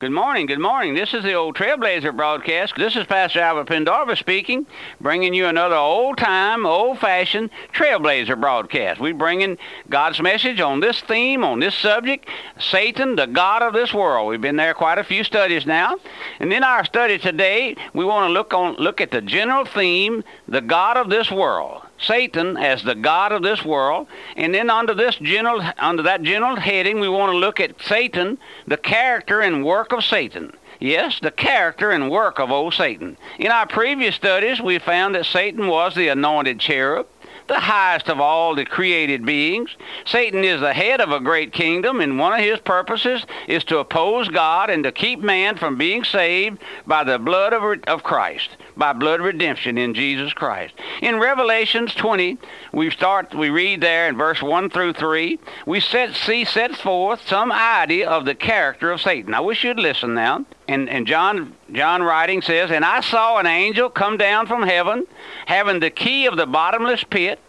Good morning, good morning. This is the old Trailblazer broadcast. This is Pastor Albert Pendarvis speaking, bringing you another old time, old fashioned Trailblazer broadcast. We're bringing God's message on this theme, on this subject Satan, the God of this world. We've been there quite a few studies now. And in our study today, we want to look, on, look at the general theme, the God of this world. Satan as the God of this world. And then under this general under that general heading we want to look at Satan, the character and work of Satan. Yes, the character and work of old Satan. In our previous studies we found that Satan was the anointed cherub the highest of all the created beings. Satan is the head of a great kingdom, and one of his purposes is to oppose God and to keep man from being saved by the blood of, of Christ, by blood redemption in Jesus Christ. In Revelations 20, we start, we read there in verse 1 through 3, we set, see set forth some idea of the character of Satan. I wish you'd listen now. And, and John, John writing says, And I saw an angel come down from heaven, having the key of the bottomless pit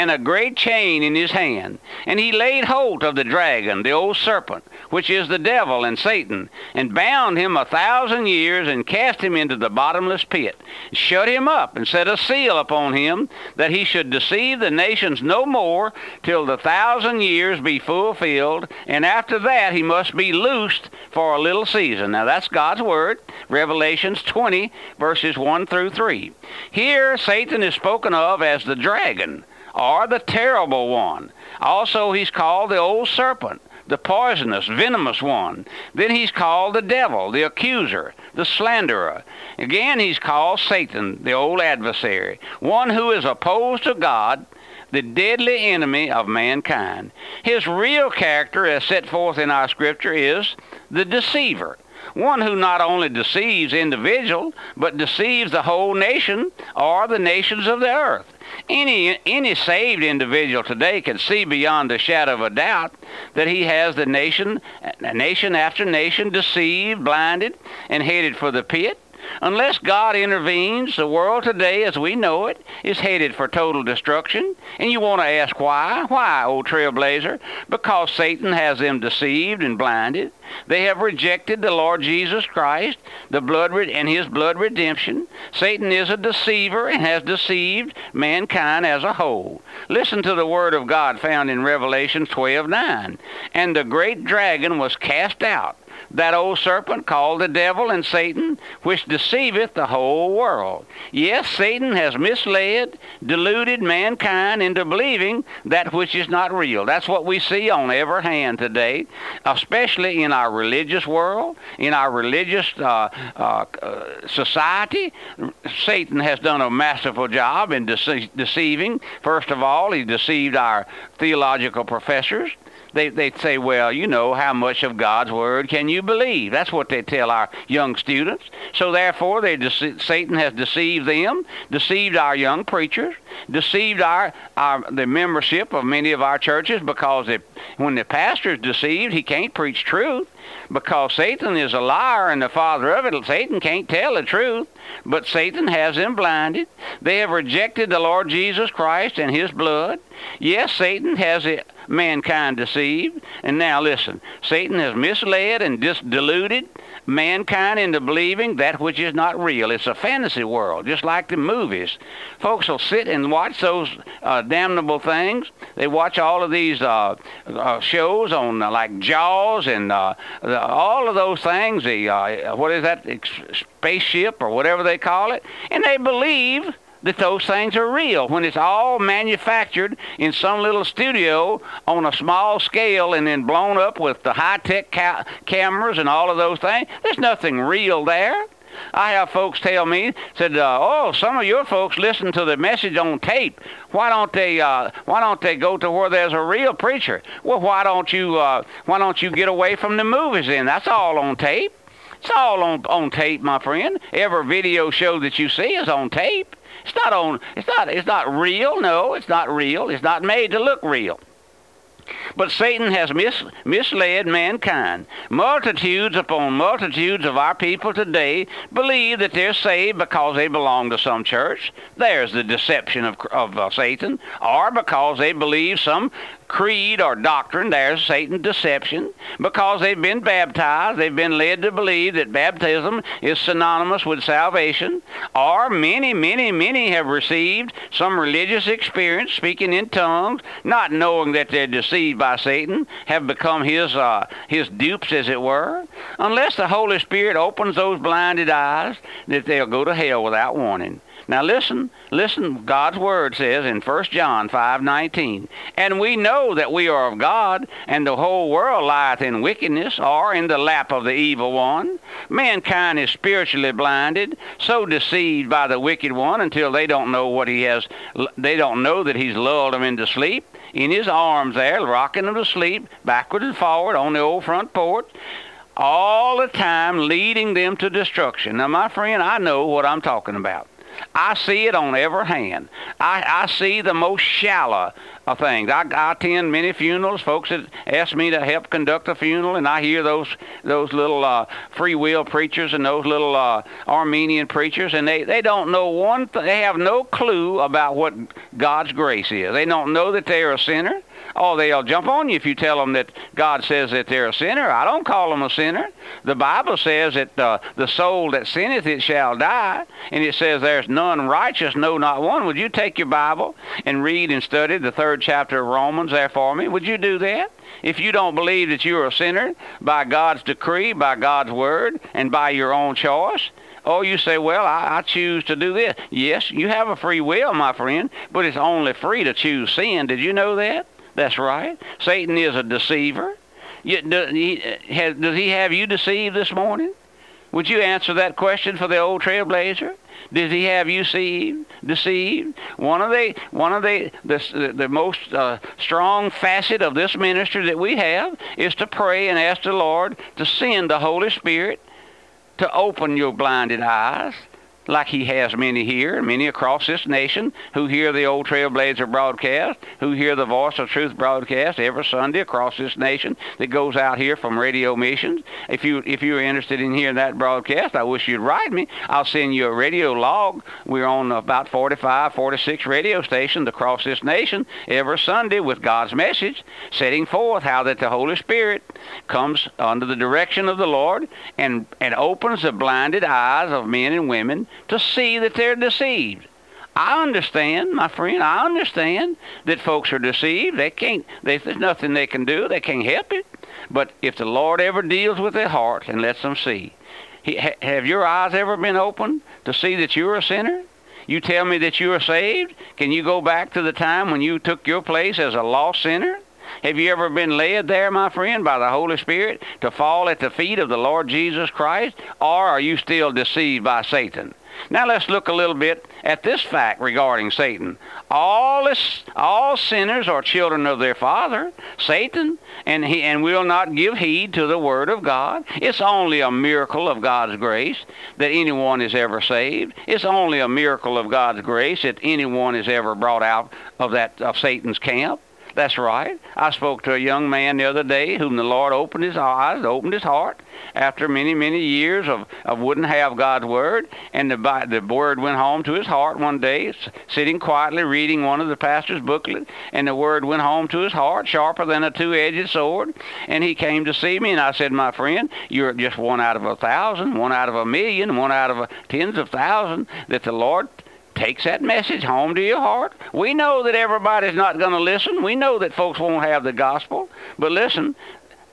and a great chain in his hand. And he laid hold of the dragon, the old serpent, which is the devil and Satan, and bound him a thousand years, and cast him into the bottomless pit, shut him up, and set a seal upon him, that he should deceive the nations no more till the thousand years be fulfilled, and after that he must be loosed for a little season. Now that's God's word, Revelations 20, verses 1 through 3. Here Satan is spoken of as the dragon or the terrible one. Also, he's called the old serpent, the poisonous, venomous one. Then he's called the devil, the accuser, the slanderer. Again, he's called Satan, the old adversary, one who is opposed to God, the deadly enemy of mankind. His real character, as set forth in our scripture, is the deceiver one who not only deceives individual but deceives the whole nation or the nations of the earth any any saved individual today can see beyond a shadow of a doubt that he has the nation nation after nation deceived, blinded, and headed for the pit. Unless God intervenes, the world today as we know it is headed for total destruction. And you want to ask why? Why, old trailblazer? Because Satan has them deceived and blinded. They have rejected the Lord Jesus Christ, the blood and his blood redemption. Satan is a deceiver and has deceived mankind as a whole. Listen to the word of God found in Revelation 12:9. And the great dragon was cast out that old serpent called the devil and Satan, which deceiveth the whole world. Yes, Satan has misled, deluded mankind into believing that which is not real. That's what we see on every hand today, especially in our religious world, in our religious uh, uh, society. Satan has done a masterful job in dece- deceiving. First of all, he deceived our theological professors they they say, well, you know, how much of God's word can you believe? That's what they tell our young students. So therefore, they dece- Satan has deceived them, deceived our young preachers, deceived our, our the membership of many of our churches because when the pastor is deceived, he can't preach truth because Satan is a liar and the father of it. Satan can't tell the truth, but Satan has them blinded. They have rejected the Lord Jesus Christ and his blood. Yes, Satan has mankind deceived. And now listen, Satan has misled and dis- deluded mankind into believing that which is not real. It's a fantasy world, just like the movies. Folks will sit and watch those uh, damnable things. They watch all of these uh, uh, shows on uh, like Jaws and uh, the, all of those things. The uh, what is that spaceship or whatever they call it, and they believe that those things are real when it's all manufactured in some little studio on a small scale and then blown up with the high-tech ca- cameras and all of those things. There's nothing real there. I have folks tell me said, uh, "Oh, some of your folks listen to the message on tape. Why don't they? Uh, why don't they go to where there's a real preacher? Well, why don't you? Uh, why don't you get away from the movies? Then that's all on tape. It's all on on tape, my friend. Every video show that you see is on tape. It's not on. It's not. It's not real. No, it's not real. It's not made to look real. But Satan has mis- misled mankind. Multitudes upon multitudes of our people today believe that they're saved because they belong to some church. There's the deception of, of uh, Satan. Or because they believe some creed or doctrine, there's Satan's deception. Because they've been baptized, they've been led to believe that baptism is synonymous with salvation. Or many, many, many have received some religious experience, speaking in tongues, not knowing that they're deceived by Satan, have become his, uh, his dupes, as it were. Unless the Holy Spirit opens those blinded eyes, that they'll go to hell without warning. Now listen, listen, God's word says in 1 John 5:19, "And we know that we are of God, and the whole world lieth in wickedness, or in the lap of the evil one. Mankind is spiritually blinded, so deceived by the wicked one until they don't know what he has they don't know that he's lulled them into sleep." In his arms there, rocking them to sleep, backward and forward on the old front porch all the time leading them to destruction. Now, my friend, I know what I'm talking about. I see it on every hand. I, I see the most shallow of things. I, I attend many funerals. Folks that ask me to help conduct a funeral, and I hear those those little uh, free will preachers and those little uh, Arminian preachers, and they, they don't know one. Th- they have no clue about what God's grace is. They don't know that they are a sinner. Oh, they'll jump on you if you tell them that God says that they're a sinner. I don't call them a sinner. The Bible says that uh, the soul that sinneth it shall die, and it says there's none righteous, no, not one. Would you take your Bible and read and study the third chapter of Romans there for me? Would you do that? If you don't believe that you're a sinner by God's decree, by God's word, and by your own choice, Oh, you say, well, I, I, choose to do this. Yes, you have a free will, my friend, but it's only free to choose sin. Did you know that? That's right. Satan is a deceiver. You, do, he, has, does he have you deceived this morning? Would you answer that question for the old trailblazer? Did he have you deceived? Deceived? One of the one of the the, the most uh, strong facet of this ministry that we have is to pray and ask the Lord to send the Holy Spirit to open your blinded eyes like he has many here, many across this nation who hear the old Trailblazer broadcast, who hear the Voice of Truth broadcast every Sunday across this nation that goes out here from radio missions. If you if you're interested in hearing that broadcast, I wish you'd write me. I'll send you a radio log. We're on about 45, 46 radio stations across this nation every Sunday with God's message, setting forth how that the Holy Spirit comes under the direction of the Lord and and opens the blinded eyes of men and women to see that they're deceived. I understand, my friend. I understand that folks are deceived. They can't. They, there's nothing they can do. They can't help it. But if the Lord ever deals with their heart and lets them see, he, ha, have your eyes ever been opened to see that you're a sinner? You tell me that you are saved. Can you go back to the time when you took your place as a lost sinner? Have you ever been led there, my friend, by the Holy Spirit to fall at the feet of the Lord Jesus Christ? Or are you still deceived by Satan? Now let's look a little bit at this fact regarding Satan. All all sinners are children of their father, Satan, and he and will not give heed to the word of God. It's only a miracle of God's grace that anyone is ever saved. It's only a miracle of God's grace that anyone is ever brought out of that of Satan's camp. That's right. I spoke to a young man the other day whom the Lord opened his eyes, opened his heart, after many, many years of, of wouldn't have God's Word. And the, the Word went home to his heart one day, sitting quietly reading one of the pastor's booklet, and the Word went home to his heart, sharper than a two-edged sword. And he came to see me, and I said, my friend, you're just one out of a thousand, one out of a million, one out of a tens of thousands that the Lord takes that message home to your heart. We know that everybody's not going to listen. We know that folks won't have the gospel. But listen,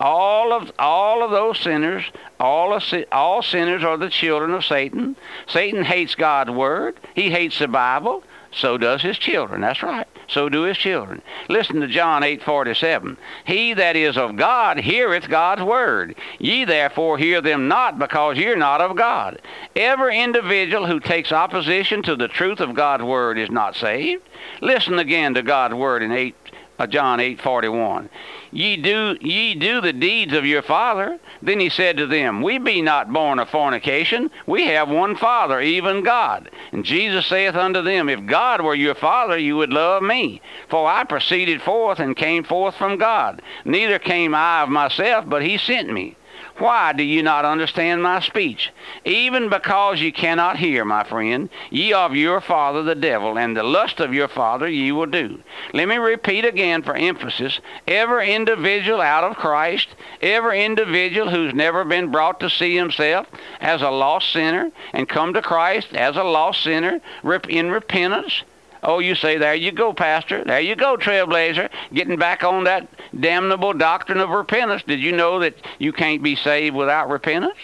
all of all of those sinners, all of, all sinners are the children of Satan. Satan hates God's word. He hates the Bible. So does his children. That's right. So do his children. Listen to John 8:47. He that is of God heareth God's word. Ye therefore hear them not because ye are not of God. Every individual who takes opposition to the truth of God's word is not saved. Listen again to God's word in 8 uh, John 8:41. Ye do ye do the deeds of your father. Then he said to them, We be not born of fornication. We have one Father, even God. And Jesus saith unto them, If God were your Father, you would love me. For I proceeded forth and came forth from God. Neither came I of myself, but he sent me. Why do you not understand my speech? Even because you cannot hear, my friend, ye of your father the devil, and the lust of your father ye will do. Let me repeat again for emphasis every individual out of Christ, every individual who's never been brought to see himself as a lost sinner and come to Christ as a lost sinner in repentance Oh, you say, there you go, Pastor. There you go, Trailblazer. Getting back on that damnable doctrine of repentance. Did you know that you can't be saved without repentance?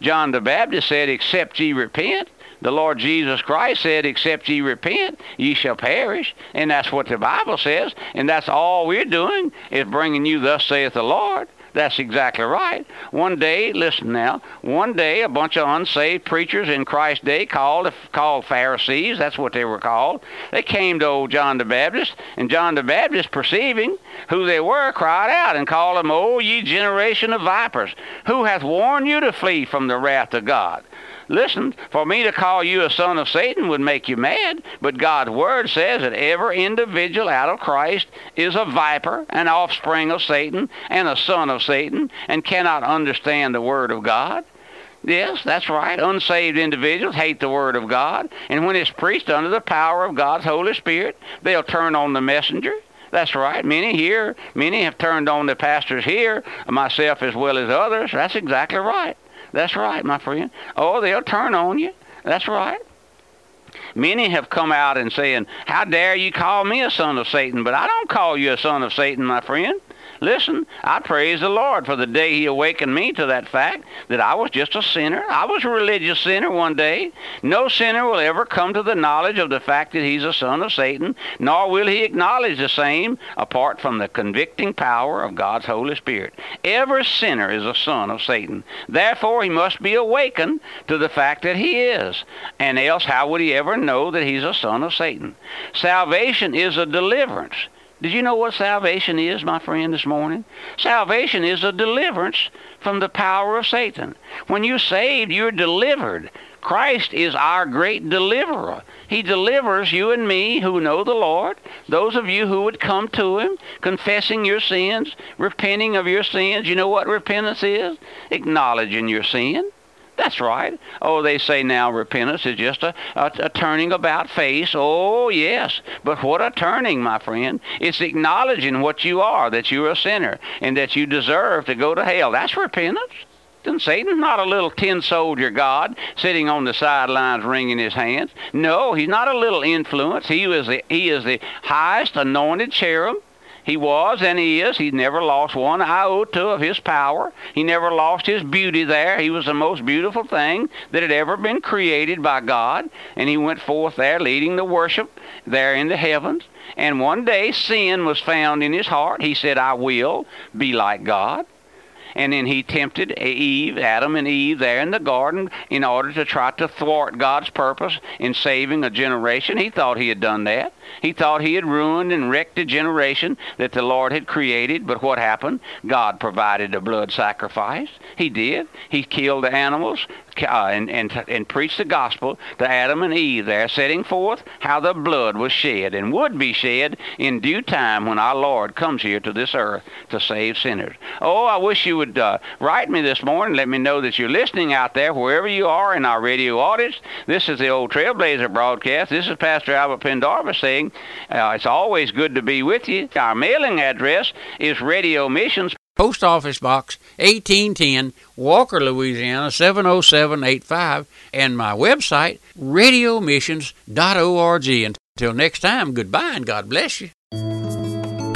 John the Baptist said, except ye repent. The Lord Jesus Christ said, except ye repent, ye shall perish. And that's what the Bible says. And that's all we're doing is bringing you, thus saith the Lord. That's exactly right. One day, listen now, one day a bunch of unsaved preachers in Christ's day called called Pharisees, that's what they were called. They came to old John the Baptist, and John the Baptist, perceiving who they were, cried out and called them, O ye generation of vipers, who hath warned you to flee from the wrath of God? Listen, for me to call you a son of Satan would make you mad, but God's word says that every individual out of Christ is a viper, an offspring of Satan, and a son of Satan, and cannot understand the word of God. Yes, that's right. Unsaved individuals hate the Word of God, and when it's preached under the power of God's Holy Spirit, they'll turn on the messenger. That's right. Many here, many have turned on the pastors here, myself as well as others. That's exactly right. That's right, my friend. Oh, they'll turn on you. That's right. Many have come out and saying, How dare you call me a son of Satan? But I don't call you a son of Satan, my friend. Listen, I praise the Lord for the day He awakened me to that fact that I was just a sinner. I was a religious sinner one day. No sinner will ever come to the knowledge of the fact that he's a son of Satan, nor will he acknowledge the same apart from the convicting power of God's Holy Spirit. Every sinner is a son of Satan. Therefore, he must be awakened to the fact that he is. And else, how would he ever know that he's a son of Satan? Salvation is a deliverance. Did you know what salvation is, my friend, this morning? Salvation is a deliverance from the power of Satan. When you're saved, you're delivered. Christ is our great deliverer. He delivers you and me who know the Lord, those of you who would come to Him, confessing your sins, repenting of your sins. You know what repentance is? Acknowledging your sin. That's right. Oh, they say now repentance is just a, a, a, turning about face. Oh, yes. But what a turning, my friend. It's acknowledging what you are, that you're a sinner, and that you deserve to go to hell. That's repentance. And Satan's not a little tin soldier God sitting on the sidelines wringing his hands. No, he's not a little influence. He is the, he is the highest anointed cherub he was and he is. He never lost one iota of his power. He never lost his beauty there. He was the most beautiful thing that had ever been created by God. And he went forth there leading the worship there in the heavens. And one day sin was found in his heart. He said, I will be like God. And then he tempted Eve, Adam and Eve, there in the garden in order to try to thwart God's purpose in saving a generation. He thought he had done that. He thought he had ruined and wrecked a generation that the Lord had created. But what happened? God provided a blood sacrifice. He did. He killed the animals, uh, and, and, and preached the gospel to Adam and Eve there, setting forth how the blood was shed and would be shed in due time when our Lord comes here to this earth to save sinners. Oh, I wish you would uh, write me this morning. Let me know that you're listening out there, wherever you are in our radio audience. This is the old Trailblazer broadcast. This is Pastor Albert Pendarvis saying uh, it's always good to be with you. Our mailing address is Radio Missions. Post Office Box 1810, Walker, Louisiana 70785, and my website, radiomissions.org. Until next time, goodbye and God bless you.